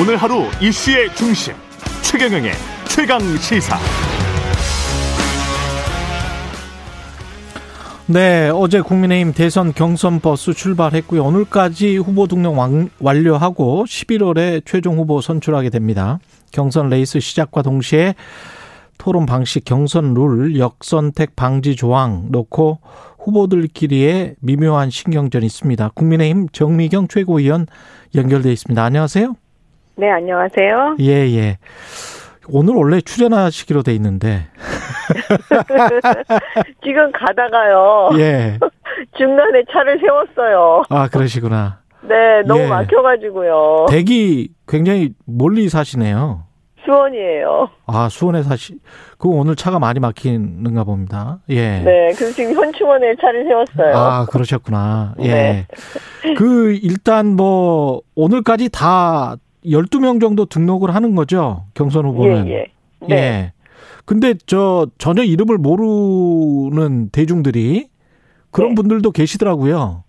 오늘 하루 이슈의 중심 최경영의 최강 시사. 네, 어제 국민의힘 대선 경선 버스 출발했고요. 오늘까지 후보 등록 완료하고 11월에 최종 후보 선출하게 됩니다. 경선 레이스 시작과 동시에 토론 방식, 경선 룰, 역선택 방지 조항 놓고 후보들끼리의 미묘한 신경전이 있습니다. 국민의힘 정미경 최고위원 연결돼 있습니다. 안녕하세요. 네, 안녕하세요. 예, 예. 오늘 원래 출연하시기로 돼 있는데. 지금 가다가요. 예. 중간에 차를 세웠어요. 아, 그러시구나. 네, 너무 예. 막혀가지고요. 댁이 굉장히 멀리 사시네요. 수원이에요. 아, 수원에 사시, 그 오늘 차가 많이 막히는가 봅니다. 예. 네, 그래서 지금 현충원에 차를 세웠어요. 아, 그러셨구나. 예. 네. 그, 일단 뭐, 오늘까지 다 12명 정도 등록을 하는 거죠? 경선 후보는. 예, 예. 네. 예. 근데 저 전혀 이름을 모르는 대중들이 그런 네. 분들도 계시더라고요.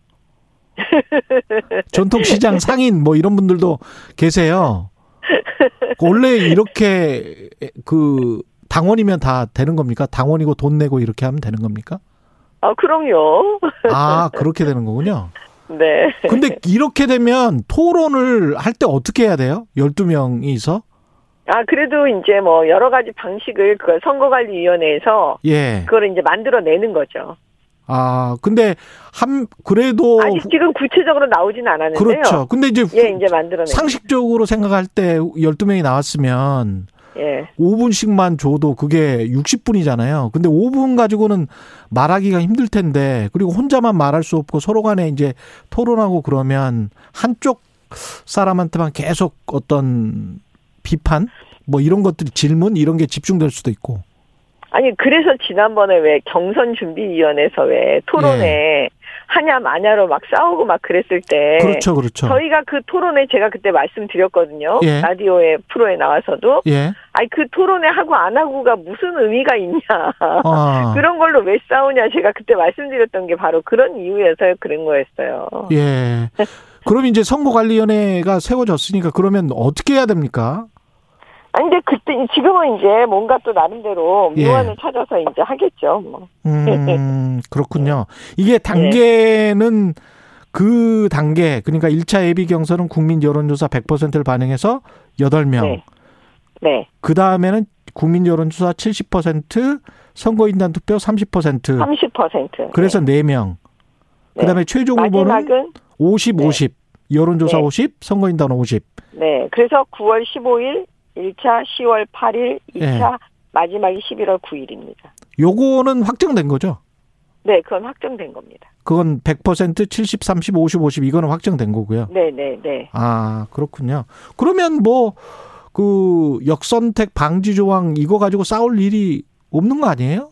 전통시장 상인 뭐 이런 분들도 계세요. 원래 이렇게 그 당원이면 다 되는 겁니까? 당원이고 돈 내고 이렇게 하면 되는 겁니까? 아, 그럼요. 아, 그렇게 되는 거군요. 네. 근데 이렇게 되면 토론을 할 때 어떻게 해야 돼요? 12명이서? 아, 그래도 이제 뭐 여러 가지 방식을 그걸 선거관리위원회에서 예. 그걸 이제 만들어내는 거죠. 아, 근데 한 그래도 아직 지금 구체적으로 나오진 않았는데요. 그렇죠. 근데 이제 예, 이제 만들어 상식적으로 생각할 때 12명이 나왔으면 예. 5분씩만 줘도 그게 60분이잖아요. 근데 5분 가지고는 말하기가 힘들 텐데 그리고 혼자만 말할 수 없고 서로 간에 이제 토론하고 그러면 한쪽 사람한테만 계속 어떤 비판 뭐 이런 것들이 질문 이런 게 집중될 수도 있고. 아니 그래서 지난번에 왜 경선 준비 위원회에서 왜 토론에 예. 하냐 마냐로 막 싸우고 막 그랬을 때 그렇죠, 그렇죠. 저희가 그 토론에 제가 그때 말씀드렸거든요. 예. 라디오의 프로에 나와서도 예. 아니 그 토론에 하고 안 하고가 무슨 의미가 있냐 아. 그런 걸로 왜 싸우냐 제가 그때 말씀드렸던 게 바로 그런 이유에서 그런 거였어요. 예. 그럼 이제 선거관리위원회가 세워졌으니까 그러면 어떻게 해야 됩니까? 아니 근데 그 때 지금은 이제 뭔가 또 나름대로 묘안을 예. 찾아서 이제 하겠죠. 뭐. 음 그렇군요. 이게 단계는 네. 그 단계 그러니까 1차 예비 경선은 국민 여론조사 100%를 반영해서 8명. 네. 네. 그 다음에는 국민 여론조사 70% 선거인단 투표 30%. 30%. 그래서 네. 4명. 그 다음에 최종 후보는 50, 50. 여론조사 네. 50, 선거인단 50. 네. 그래서 9월 15일 1차 10월 8일, 2차 네. 마지막이 11월 9일입니다. 요거는 확정된 거죠? 네, 그건 확정된 겁니다. 그건 100% 70, 30, 50, 50 이거는 확정된 거고요. 네, 네, 네. 아, 그렇군요. 그러면 뭐 그 역선택 방지 조항 이거 가지고 싸울 일이 없는 거 아니에요?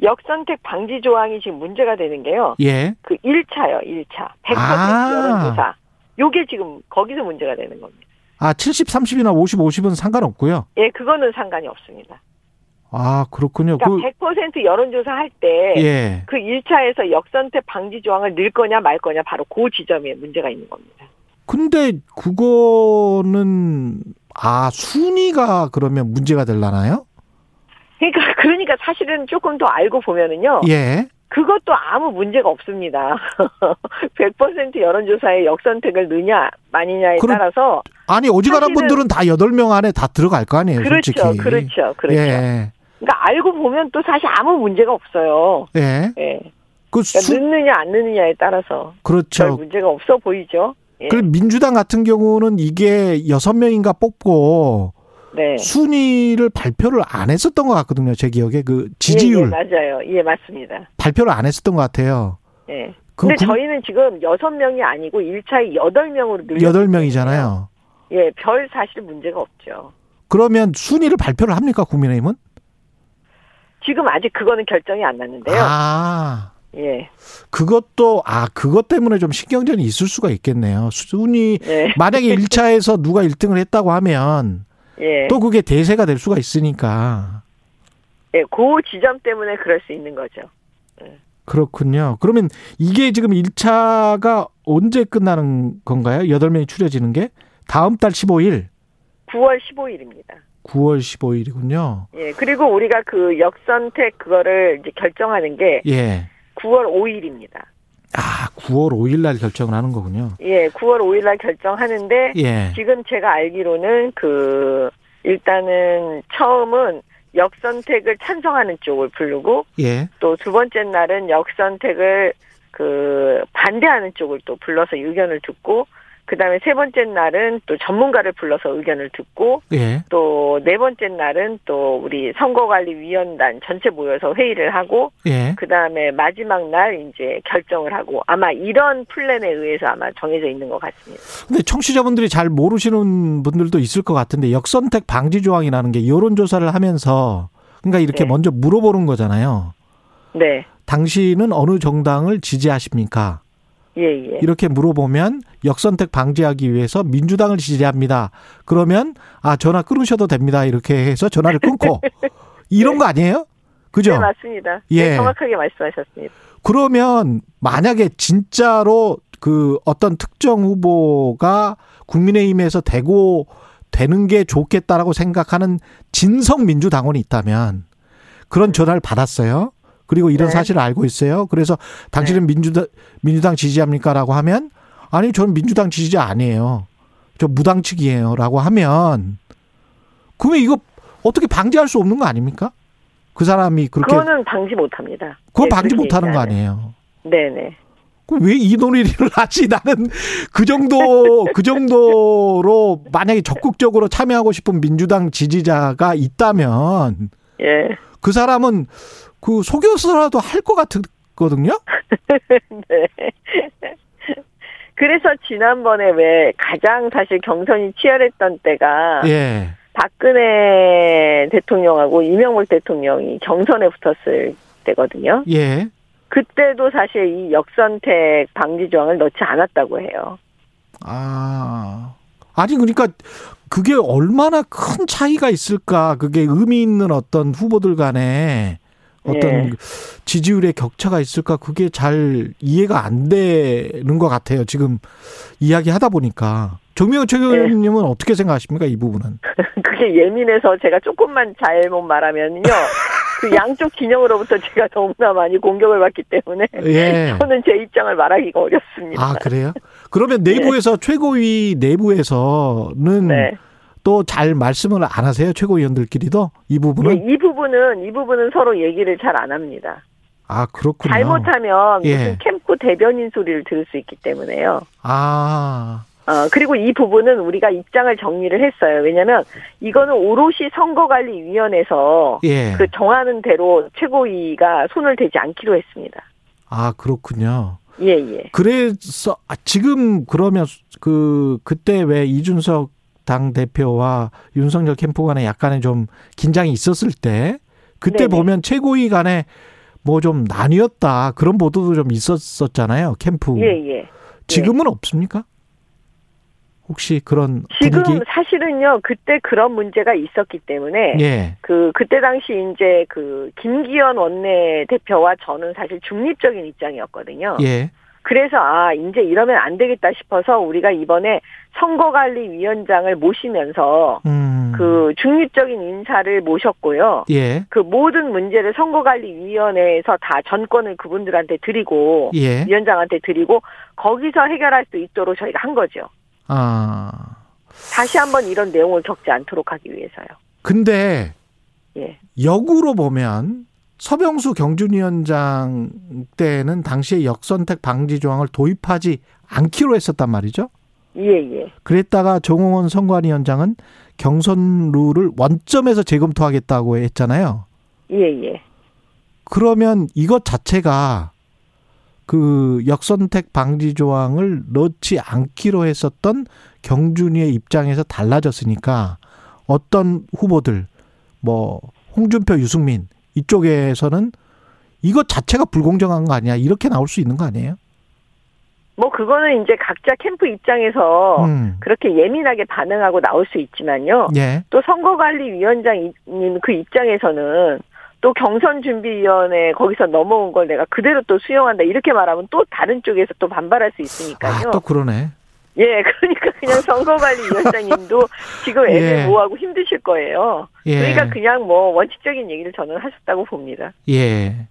역선택 방지 조항이 지금 문제가 되는 게요. 예. 그 1차요, 1차. 100% 아. 여론조사. 요게 지금 거기서 문제가 되는 겁니다. 아, 70, 30이나 50, 50은 상관없고요. 예, 그거는 상관이 없습니다. 아, 그렇군요. 그러니까 그, 100% 여론조사 할 때, 예. 그 1차에서 역선택 방지 조항을 넣을 거냐 말 거냐 바로 그 지점에 문제가 있는 겁니다. 근데 그거는, 아, 순위가 그러면 문제가 될라나요? 그러니까, 그러니까 사실은 조금 더 알고 보면은요. 예. 그것도 아무 문제가 없습니다. 100% 여론조사에 역선택을 넣냐, 마느냐에 그러, 따라서. 아니, 어지간한 분들은 다 8명 안에 다 들어갈 거 아니에요, 그렇죠, 솔직히. 그렇죠, 그렇죠. 예. 그러니까 알고 보면 또 사실 아무 문제가 없어요. 예. 예. 그 그러니까 수... 넣느냐, 안 넣느냐에 따라서. 그렇죠. 문제가 없어 보이죠. 예. 그리고 민주당 같은 경우는 이게 6명인가 뽑고 네. 순위를 발표를 안 했었던 것 같거든요. 제 기억에 그 지지율. 예, 예, 맞아요. 예, 맞습니다. 발표를 안 했었던 것 같아요. 예. 그 근데 그, 저희는 지금 여섯 명이 아니고 1차에 여덟 명으로 늘렸 여덟 명이잖아요. 예, 별 사실 문제가 없죠. 그러면 순위를 발표를 합니까 국민의힘은? 지금 아직 그거는 결정이 안 났는데요. 아. 예. 그것도 아 그것 때문에 좀 신경전이 있을 수가 있겠네요. 순위 예. 만약에 1차에서 누가 1등을 했다고 하면 예. 또 그게 대세가 될 수가 있으니까. 예, 그 지점 때문에 그럴 수 있는 거죠. 예. 그렇군요. 그러면 이게 지금 1차가 언제 끝나는 건가요? 8명이 추려지는 게? 다음 달 15일? 9월 15일입니다. 9월 15일이군요. 예, 그리고 우리가 그 역선택 그거를 이제 결정하는 게 예. 9월 5일입니다. 아, 9월 5일 날 결정을 하는 거군요. 예, 9월 5일 날 결정하는데 예. 지금 제가 알기로는 그 일단은 처음은 역선택을 찬성하는 쪽을 부르고 예. 또두 번째 날은 역선택을 그 반대하는 쪽을 또 불러서 의견을 듣고 그다음에 세 번째 날은 또 전문가를 불러서 의견을 듣고 예. 또네 번째 날은 또 우리 선거관리위원단 전체 모여서 회의를 하고 예. 그다음에 마지막 날 이제 결정을 하고 아마 이런 플랜에 의해서 아마 정해져 있는 것 같습니다. 근데 청취자분들이 잘 모르시는 분들도 있을 것 같은데 역선택 방지 조항이라는 게 여론 조사를 하면서 그러니까 이렇게 네. 먼저 물어보는 거잖아요. 네. 당신은 어느 정당을 지지하십니까? 예, 예. 이렇게 물어보면 역선택 방지하기 위해서 민주당을 지지합니다. 그러면 아 전화 끊으셔도 됩니다. 이렇게 해서 전화를 끊고 이런 네. 거 아니에요? 그죠? 네, 맞습니다. 예. 네, 정확하게 말씀하셨습니다. 그러면 만약에 진짜로 그 어떤 특정 후보가 국민의힘에서 되고 되는 게 좋겠다라고 생각하는 진성 민주당원이 있다면 그런 전화를 받았어요. 그리고 이런 네. 사실을 알고 있어요. 그래서 당신은 네. 민주당 민주당 지지합니까라고 하면 아니 저는 민주당 지지자 아니에요. 저 무당측이에요라고 하면 그러면 이거 어떻게 방지할 수 없는 거 아닙니까? 그 사람이 그렇게 그거는 방지 못 합니다. 그거 네, 방지 못 하는 거 아니에요. 네, 네. 그럼 왜 이 논의를 하지? 나는 그 정도, 그 정도로 만약에 적극적으로 참여하고 싶은 민주당 지지자가 있다면. 예. 그 사람은 그 속여서라도 할 것 같거든요. 네. 그래서 지난번에 왜 가장 사실 경선이 치열했던 때가 예. 박근혜 대통령하고 이명박 대통령이 경선에 붙었을 때거든요. 예. 그때도 사실 이 역선택 방지 조항을 넣지 않았다고 해요. 아. 아니 그러니까 그게 얼마나 큰 차이가 있을까? 그게 의미 있는 어떤 후보들 간에 어떤 예. 지지율의 격차가 있을까 그게 잘 이해가 안 되는 것 같아요. 지금 이야기하다 보니까 정명훈 최경님은 예. 어떻게 생각하십니까 이 부분은? 그게 예민해서 제가 조금만 잘못 말하면요. 그 양쪽 진영으로부터 제가 너무나 많이 공격을 받기 때문에 예. 저는 제 입장을 말하기가 어렵습니다. 아 그래요? 그러면 내부에서 네. 최고위 내부에서는 네. 또 잘 말씀을 안 하세요 최고위원들끼리도 이 부분은? 네, 이 부분은 이 부분은 서로 얘기를 잘 안 합니다. 아 그렇군요. 잘못하면 예. 무슨 캠프 대변인 소리를 들을 수 있기 때문에요. 아. 어, 그리고 이 부분은 우리가 입장을 정리를 했어요. 왜냐면 이거는 오롯이 선거관리위원회에서 예. 그 정하는 대로 최고위가 손을 대지 않기로 했습니다. 아, 그렇군요. 예, 예. 그래서 아, 지금 그러면 그 그때 왜 이준석 당 대표와 윤석열 캠프 간에 약간의 좀 긴장이 있었을 때 그때 네네. 보면 최고위 간에 뭐 좀 나뉘었다 그런 보도도 좀 있었었잖아요 캠프. 예 예. 지금은 예. 없습니까? 혹시 그런 지금 분위기? 사실은요 그때 그런 문제가 있었기 때문에 예. 그 그때 당시 이제 그 김기현 원내 대표와 저는 사실 중립적인 입장이었거든요. 예. 그래서 아 이제 이러면 안 되겠다 싶어서 우리가 이번에 선거관리위원장을 모시면서 음. 그 중립적인 인사를 모셨고요. 예. 그 모든 문제를 선거관리위원회에서 다 전권을 그분들한테 드리고 예. 위원장한테 드리고 거기서 해결할 수 있도록 저희가 한 거죠. 아. 다시 한번 이런 내용을 겪지 않도록 하기 위해서요. 근데 예. 역으로 보면 서병수 경준위원장 때는 당시에 역선택 방지 조항을 도입하지 않기로 했었단 말이죠. 예, 예. 그랬다가 정홍원 선관위원장은 경선 룰을 원점에서 재검토하겠다고 했잖아요. 예, 예. 그러면 이것 자체가 그 역선택 방지 조항을 넣지 않기로 했었던 경준위의 입장에서 달라졌으니까 어떤 후보들 뭐 홍준표, 유승민 이쪽에서는 이것 자체가 불공정한 거 아니야 이렇게 나올 수 있는 거 아니에요? 뭐 그거는 이제 각자 캠프 입장에서 음. 그렇게 예민하게 반응하고 나올 수 있지만요. 예. 또 선거관리위원장님 그 입장에서는 또 경선준비위원회 거기서 넘어온 걸 내가 그대로 또 수용한다 이렇게 말하면 또 다른 쪽에서 또 반발할 수 있으니까요. 아, 또 그러네. 예, 그러니까 그냥 선거관리위원장님도 지금 애들 예. 뭐하고 힘드실 거예요. 예. 그러니까 그냥 뭐 원칙적인 얘기를 저는 하셨다고 봅니다. 예.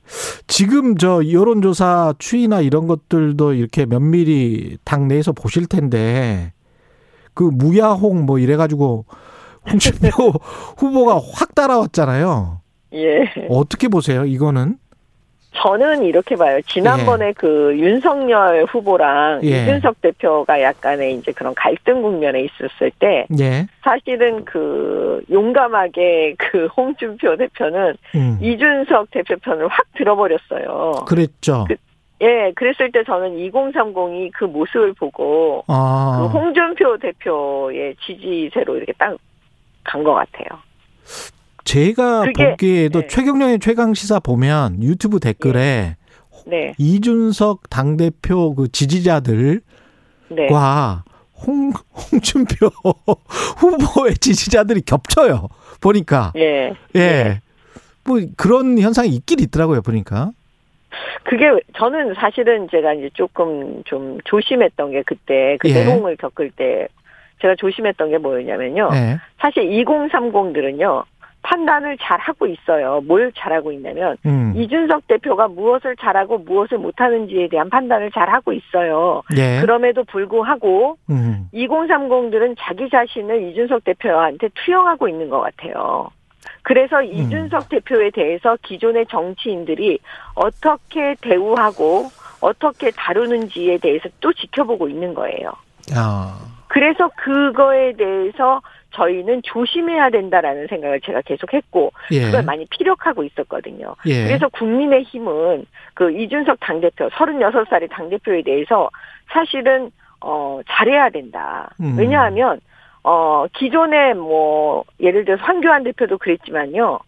지금 저 여론조사 추이나 이런 것들도 이렇게 면밀히 당 내에서 보실 텐데 그 무야홍 뭐 이래가지고 홍준표 후보가 확 따라왔잖아요. 예. 어떻게 보세요, 이거는? 저는 이렇게 봐요. 지난번에 예. 그 윤석열 후보랑 예. 이준석 대표가 약간의 이제 그런 갈등 국면에 있었을 때 예. 사실은 그 용감하게 그 홍준표 대표는 음. 이준석 대표 편을 확 들어버렸어요. 그랬죠. 그, 예, 그랬을 때 저는 2030이 그 모습을 보고 아. 그 홍준표 대표의 지지세로 이렇게 딱 간 것 같아요. 제가 보기에도 네. 최경령의 최강 시사 보면 유튜브 댓글에 네. 네. 이준석 당 대표 그 지지자들과 네. 홍 홍준표 후보의 지지자들이 겹쳐요. 보니까 예. 예. 예. 뭐 그런 현상이 있긴 있더라고요. 보니까. 그게 저는 사실은 제가 이제 조금 좀 조심했던 게 그때 그 예. 내용을 겪을 때 제가 조심했던 게 뭐였냐면요. 예. 사실 2030들은요. 판단을 잘 하고 있어요. 뭘 잘하고 있냐면 음. 이준석 대표가 무엇을 잘하고 무엇을 못하는지에 대한 판단을 잘 하고 있어요. 예. 그럼에도 불구하고 음. 2030들은 자기 자신을 이준석 대표한테 투영하고 있는 것 같아요. 그래서 음. 이준석 대표에 대해서 기존의 정치인들이 어떻게 대우하고 어떻게 다루는지에 대해서 또 지켜보고 있는 거예요. 아. 그래서 그거에 대해서 저희는 조심해야 된다라는 생각을 제가 계속 했고 예. 그걸 많이 피력하고 있었거든요. 예. 그래서 국민의힘은 그 이준석 당대표 36살의 당대표에 대해서 사실은 어 잘해야 된다. 음. 왜냐하면 어 기존에 뭐 예를 들어서 황교안 대표도 그랬지만요.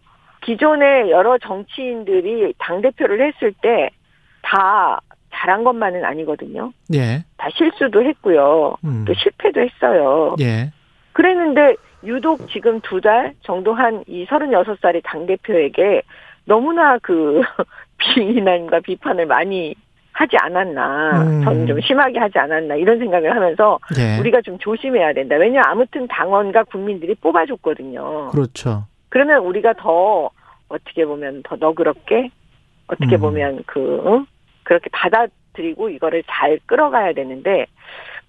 기존에 여러 정치인들이 당대표를 했을 때다 잘한 것만은 아니거든요. 예. 다 실수도 했고요. 음. 또 실패도 했어요. 예. 그랬는데 유독 지금 두 달 정도 한 이 36살의 당대표에게 너무나 그 비난과 비판을 많이 하지 않았나. 음. 저는 좀 심하게 하지 않았나. 이런 생각을 하면서 예. 우리가 좀 조심해야 된다. 왜냐 하면 아무튼 당원과 국민들이 뽑아줬거든요. 그렇죠. 그러면 우리가 더 어떻게 보면 더 너그럽게 어떻게 음. 보면 그 응? 그렇게 받아들이고 이거를 잘 끌어가야 되는데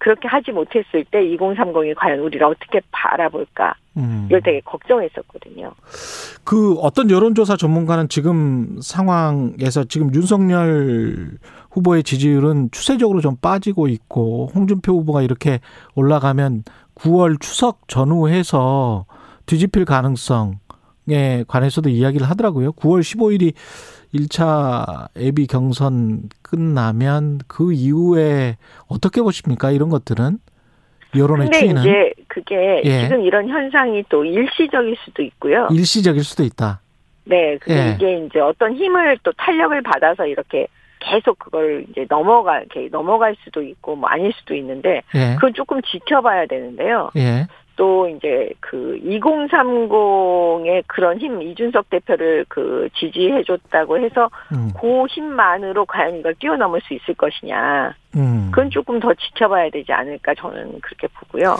그렇게 하지 못했을 때 2030이 과연 우리를 어떻게 바라볼까 음. 이걸 되게 걱정했었거든요. 그 어떤 여론조사 전문가는 지금 상황에서 지금 윤석열 후보의 지지율은 추세적으로 좀 빠지고 있고 홍준표 후보가 이렇게 올라가면 9월 추석 전후해서 뒤집힐 가능성 에 관해서도 이야기를 하더라고요. 9월 15일이 1차 예비 경선 끝나면 그 이후에 어떻게 보십니까? 이런 것들은 여론의 근데 추이는. 이제 그게 예. 지금 이런 현상이 또 일시적일 수도 있고요. 일시적일 수도 있다. 네, 그게 예. 이게 이제 어떤 힘을 또 탄력을 받아서 이렇게 계속 그걸 이제 넘어가 이렇게 넘어갈 수도 있고 뭐 아닐 수도 있는데 예. 그건 조금 지켜봐야 되는데요. 예. 또 이제 그 2030의 그런 힘 이준석 대표를 그 지지해 줬다고 해서 음. 그 힘만으로 과연 이걸 뛰어넘을 수 있을 것이냐. 음. 그건 조금 더 지켜봐야 되지 않을까 저는 그렇게 보고요.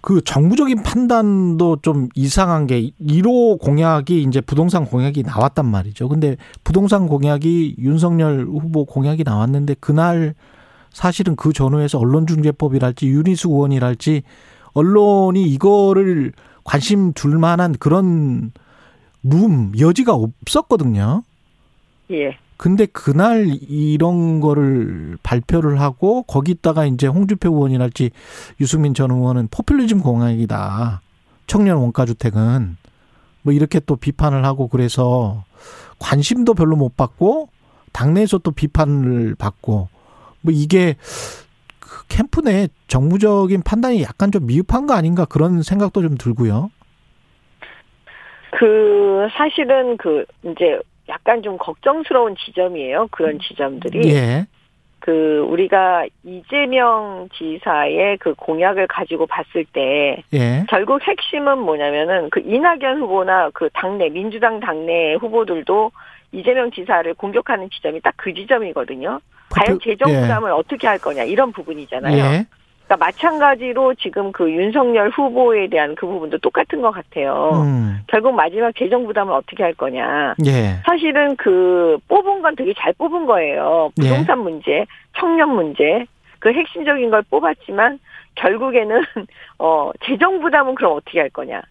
그 정부적인 판단도 좀 이상한 게 1호 공약이 이제 부동산 공약이 나왔단 말이죠. 근데 부동산 공약이 윤석열 후보 공약이 나왔는데 그날 사실은 그 전후에서 언론중재법이랄지 윤희수 의원이랄지 언론이 이거를 관심 둘 만한 그런 룸 여지가 없었거든요. 예. 근데 그날 이런 거를 발표를 하고 거기다가 이제 홍준표 의원이랄지 유승민 전 의원은 포퓰리즘 공약이다. 청년 원가 주택은 뭐 이렇게 또 비판을 하고 그래서 관심도 별로 못 받고 당내에서 또 비판을 받고 뭐 이게 그 캠프 내 정무적인 판단이 약간 좀 미흡한 거 아닌가 그런 생각도 좀 들고요. 그 사실은 그 이제 약간 좀 걱정스러운 지점이에요. 그런 지점들이. 예. 그 우리가 이재명 지사의 그 공약을 가지고 봤을 때 예. 결국 핵심은 뭐냐면은 그 이낙연 후보나 그 당내 민주당 당내 후보들도 이재명 지사를 공격하는 지점이 딱 그 지점이거든요. 과연 재정 부담을 예. 어떻게 할 거냐 이런 부분이잖아요. 예. 그러니까 마찬가지로 지금 그 윤석열 후보에 대한 그 부분도 똑같은 것 같아요. 음. 결국 마지막 재정 부담을 어떻게 할 거냐. 예. 사실은 그 뽑은 건 되게 잘 뽑은 거예요. 예. 부동산 예. 문제, 청년 문제, 그 핵심적인 걸 뽑았지만 결국에는 어 재정 부담은 그럼 어떻게 할 거냐.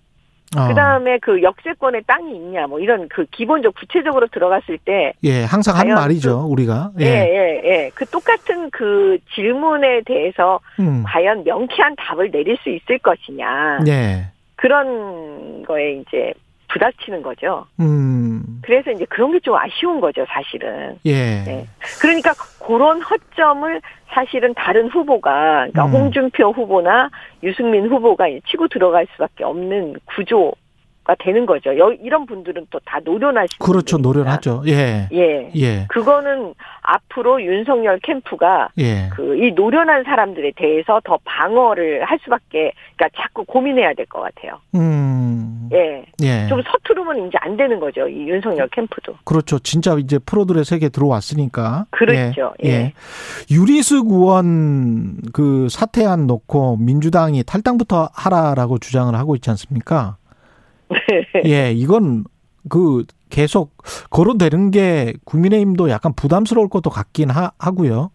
어. 그 다음에 그 역세권에 땅이 있냐, 뭐 이런 그 기본적 구체적으로 들어갔을 때. 예, 항상 하는 말이죠, 그, 우리가. 예. 예, 예, 예. 그 똑같은 그 질문에 대해서 음. 과연 명쾌한 답을 내릴 수 있을 것이냐. 예. 그런 거에 이제 부닥치는 거죠. 음. 그래서 이제 그런 게 좀 아쉬운 거죠, 사실은. 예. 네. 그러니까 그런 허점을 사실은 다른 후보가, 그러니까 음. 홍준표 후보나 유승민 후보가 치고 들어갈 수밖에 없는 구조 가 되는 거죠. 여, 이런 분들은 또 다 노련하시죠. 그렇죠. 노련하죠. 예. 예. 예. 그거는 앞으로 윤석열 캠프가 예. 그이 노련한 사람들에 대해서 더 방어를 할 수밖에 그러니까 자꾸 고민해야 될 것 같아요. 음. 예. 예. 좀 서투르면 이제 안 되는 거죠. 이 윤석열 캠프도. 그렇죠. 진짜 이제 프로들의 세계 들어왔으니까. 그렇죠. 예. 예. 유리수 의원 그 사퇴안 놓고 민주당이 탈당부터 하라라고 주장을 하고 있지 않습니까? 네. 예, 이건 그 계속 거론되는 게 국민의힘도 약간 부담스러울 것도 같긴 하, 고요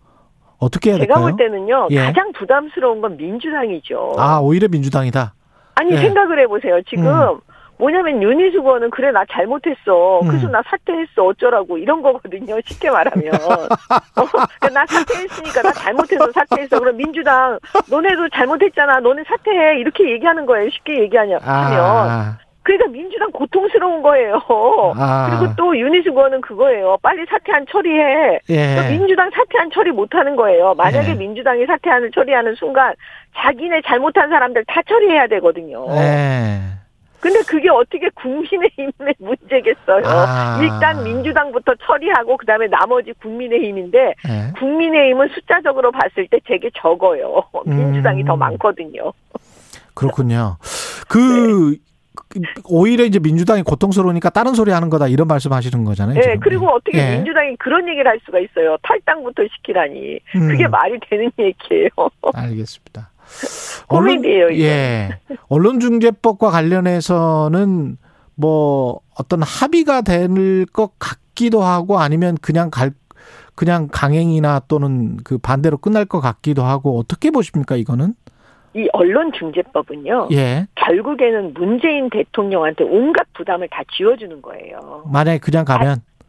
어떻게 해야 될까요? 제가 볼 때는요. 예. 가장 부담스러운 건 민주당이죠. 아, 오히려 민주당이다. 아니 예. 생각을 해보세요. 지금 음. 뭐냐면 윤희수 의원은 그래 나 잘못했어. 음. 그래서 나 사퇴했어 어쩌라고 이런 거거든요. 쉽게 말하면 어, 그러니까 나 사퇴했으니까 나 잘못해서 사퇴했어. 그럼 민주당 너네도 잘못했잖아. 너네 사퇴해 이렇게 얘기하는 거예요. 쉽게 얘기하면 아. 그러니까 민주당 고통스러운 거예요. 아. 그리고 또 유니스 의원은 그거예요. 빨리 사퇴한 처리해. 예. 민주당 사퇴한 처리 못하는 거예요. 만약에 예. 민주당이 사퇴안을 처리하는 순간 자기네 잘못한 사람들 다 처리해야 되거든요. 예. 근데 그게 어떻게 국민의힘의 문제겠어요. 아. 일단 민주당부터 처리하고 그다음에 나머지 국민의힘인데 네. 국민의힘은 숫자적으로 봤을 때 되게 적어요. 민주당이 음. 더 많거든요. 그렇군요. 그 네. 오히려 이제 민주당이 고통스러우니까 다른 소리 하는 거다 이런 말씀하시는 거잖아요. 네, 지금. 그리고 어떻게 네. 민주당이 그런 얘기를 할 수가 있어요. 탈당부터 시키라니 음. 그게 말이 되는 얘기예요. 알겠습니다. 고민이에요. 언론, 예, 언론중재법과 관련해서는 뭐 어떤 합의가 될 것 같기도 하고 아니면 그냥 갈 그냥 강행이나 또는 그 반대로 끝날 것 같기도 하고 어떻게 보십니까 이거는? 이 언론중재법은요. 예. 결국에는 문재인 대통령한테 온갖 부담을 다 지워주는 거예요. 만약에 그냥 가면. 아,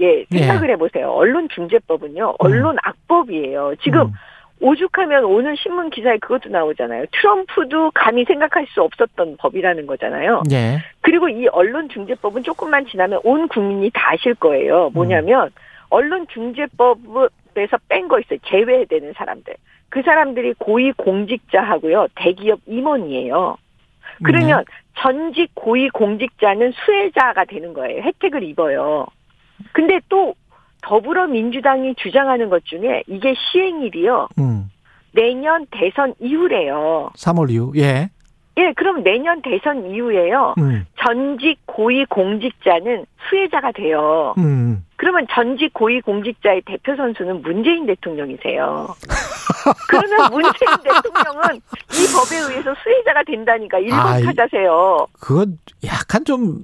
예, 생각을 예. 해보세요. 언론중재법은요. 언론 음. 악법이에요. 지금 음. 오죽하면 오늘 신문 기사에 그것도 나오잖아요. 트럼프도 감히 생각할 수 없었던 법이라는 거잖아요. 예. 그리고 이 언론중재법은 조금만 지나면 온 국민이 다 아실 거예요. 뭐냐면 음. 언론중재법에서 뺀 거 있어요. 제외되는 사람들. 그 사람들이 고위 공직자하고요, 대기업 임원이에요. 그러면 네. 전직 고위 공직자는 수혜자가 되는 거예요. 혜택을 입어요. 근데 또 더불어민주당이 주장하는 것 중에 이게 시행일이요. 음. 내년 대선 이후래요. 3월 이후. 예. 예, 그럼 내년 대선 이후에요. 음. 전직 고위 공직자는 수혜자가 돼요. 음. 그러면 전직 고위 공직자의 대표 선수는 문재인 대통령이세요. 그러면 문재인 대통령은 이 법에 의해서 수혜자가 된다니까 일본 아, 타자세요. 그건 약간 좀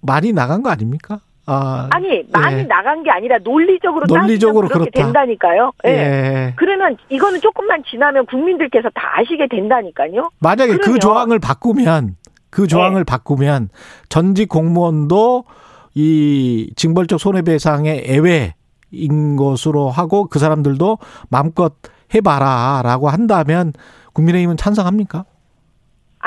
많이 나간 거 아닙니까? 아, 니 많이 예. 나간 게 아니라 논리적으로 논리적으로 그렇게 그렇다. 된다니까요. 예. 예. 그러면 이거는 조금만 지나면 국민들께서 다 아시게 된다니까요. 만약에 그 조항을 바꾸면 그 조항을 네. 바꾸면 전직 공무원도 이 징벌적 손해배상의 애외인 것으로 하고 그 사람들도 마음껏 해봐라라고 한다면 국민의힘은 찬성합니까?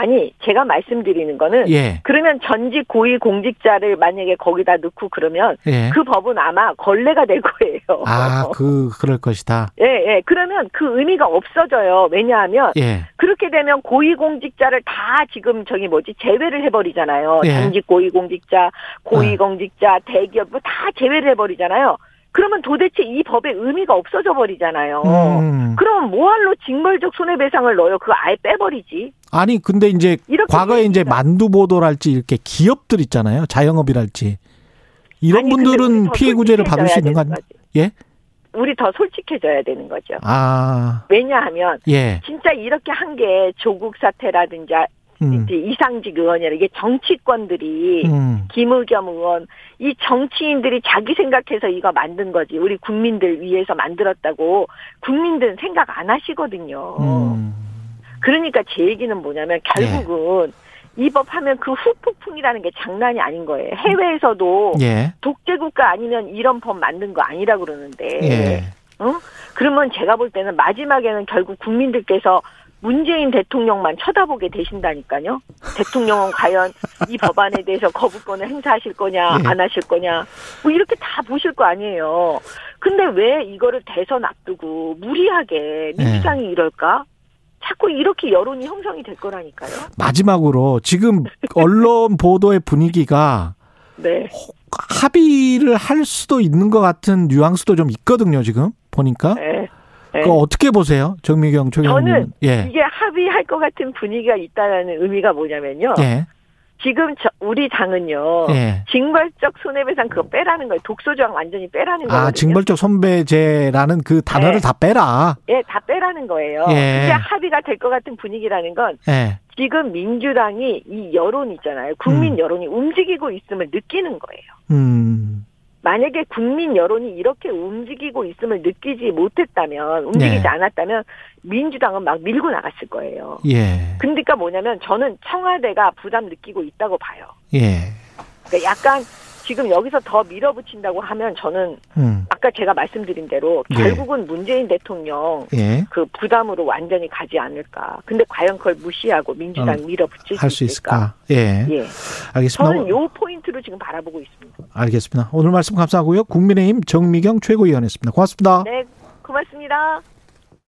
아니 제가 말씀드리는 거는 예. 그러면 전직 고위 공직자를 만약에 거기다 넣고 그러면 예. 그 법은 아마 걸레가 될 거예요. 아그 그럴 것이다. 예, 예. 그러면 그 의미가 없어져요. 왜냐하면 예. 그렇게 되면 고위 공직자를 다 지금 저기 뭐지 제외를 해버리잖아요. 예. 전직 고위 공직자, 고위 어. 공직자, 대기업 뭐 다 제외를 해버리잖아요. 그러면 도대체 이 법의 의미가 없어져 버리잖아요. 음. 그럼 뭐할로 징벌적 손해배상을 넣어요? 그거 아예 빼버리지. 아니 근데 이제 과거에 이제 만두 보도랄지 이렇게 기업들 있잖아요. 자영업이랄지 이런 아니, 분들은 피해 구제를 받을 수 있는 거 아니에요? 예? 우리 더 솔직해져야 되는 거죠. 아. 왜냐하면 예. 진짜 이렇게 한 게 조국 사태라든지 음. 이제 이상직 의원이라 이게 정치권들이 음. 김의겸 의원 이 정치인들이 자기 생각해서 이거 만든 거지 우리 국민들 위해서 만들었다고 국민들은 생각 안 하시거든요. 음. 그러니까 제 얘기는 뭐냐면 결국은 예. 이법 하면 그 후폭풍이라는 게 장난이 아닌 거예요. 해외에서도 예. 독재국가 아니면 이런 법 만든 거 아니라 그러는데. 예. 어? 그러면 제가 볼 때는 마지막에는 결국 국민들께서 문재인 대통령만 쳐다보게 되신다니까요. 대통령은 과연 이 법안에 대해서 거부권을 행사하실 거냐, 예. 안 하실 거냐, 뭐 이렇게 다 보실 거 아니에요. 근데 왜 이거를 대선 앞두고 무리하게 민주당이 예. 이럴까? 자꾸 이렇게 여론이 형성이 될 거라니까요. 마지막으로 지금 언론 보도의 분위기가 네. 합의를 할 수도 있는 것 같은 뉘앙스도 좀 있거든요. 지금 보니까. 네. 네. 그 어떻게 보세요, 정미경 총장님? 저는 예. 이게 합의할 것 같은 분위기가 있다는 의미가 뭐냐면요. 예. 지금 저, 우리 당은요. 예. 징벌적 손해배상 그거 빼라는 거예요. 독소조항 완전히 빼라는 거예요. 아, 징벌적 손배제라는 그 단어를 네. 다 빼라. 예, 다 빼라는 거예요. 예. 그게 합의가 될 것 같은 분위기라는 건 예. 지금 민주당이 이 여론 있잖아요. 국민 음. 여론이 움직이고 있음을 느끼는 거예요. 음. 만약에 국민 여론이 이렇게 움직이고 있음을 느끼지 못했다면 움직이지 네. 않았다면 민주당은 막 밀고 나갔을 거예요. 예. 그러니까 뭐냐면 저는 청와대가 부담 느끼고 있다고 봐요. 예. 그러니까 약간 지금 여기서 더 밀어붙인다고 하면 저는 음. 아까 제가 말씀드린 대로 예. 결국은 문재인 대통령 예. 그 부담으로 완전히 가지 않을까. 근데 과연 그걸 무시하고 민주당 어, 밀어붙일 수 있을까? 예. 예. 알겠습니다. 저는 요 포인트로 지금 바라보고 있습니다. 알겠습니다. 오늘 말씀 감사하고요. 국민의힘 정미경 최고위원이었습니다. 고맙습니다. 네, 고맙습니다.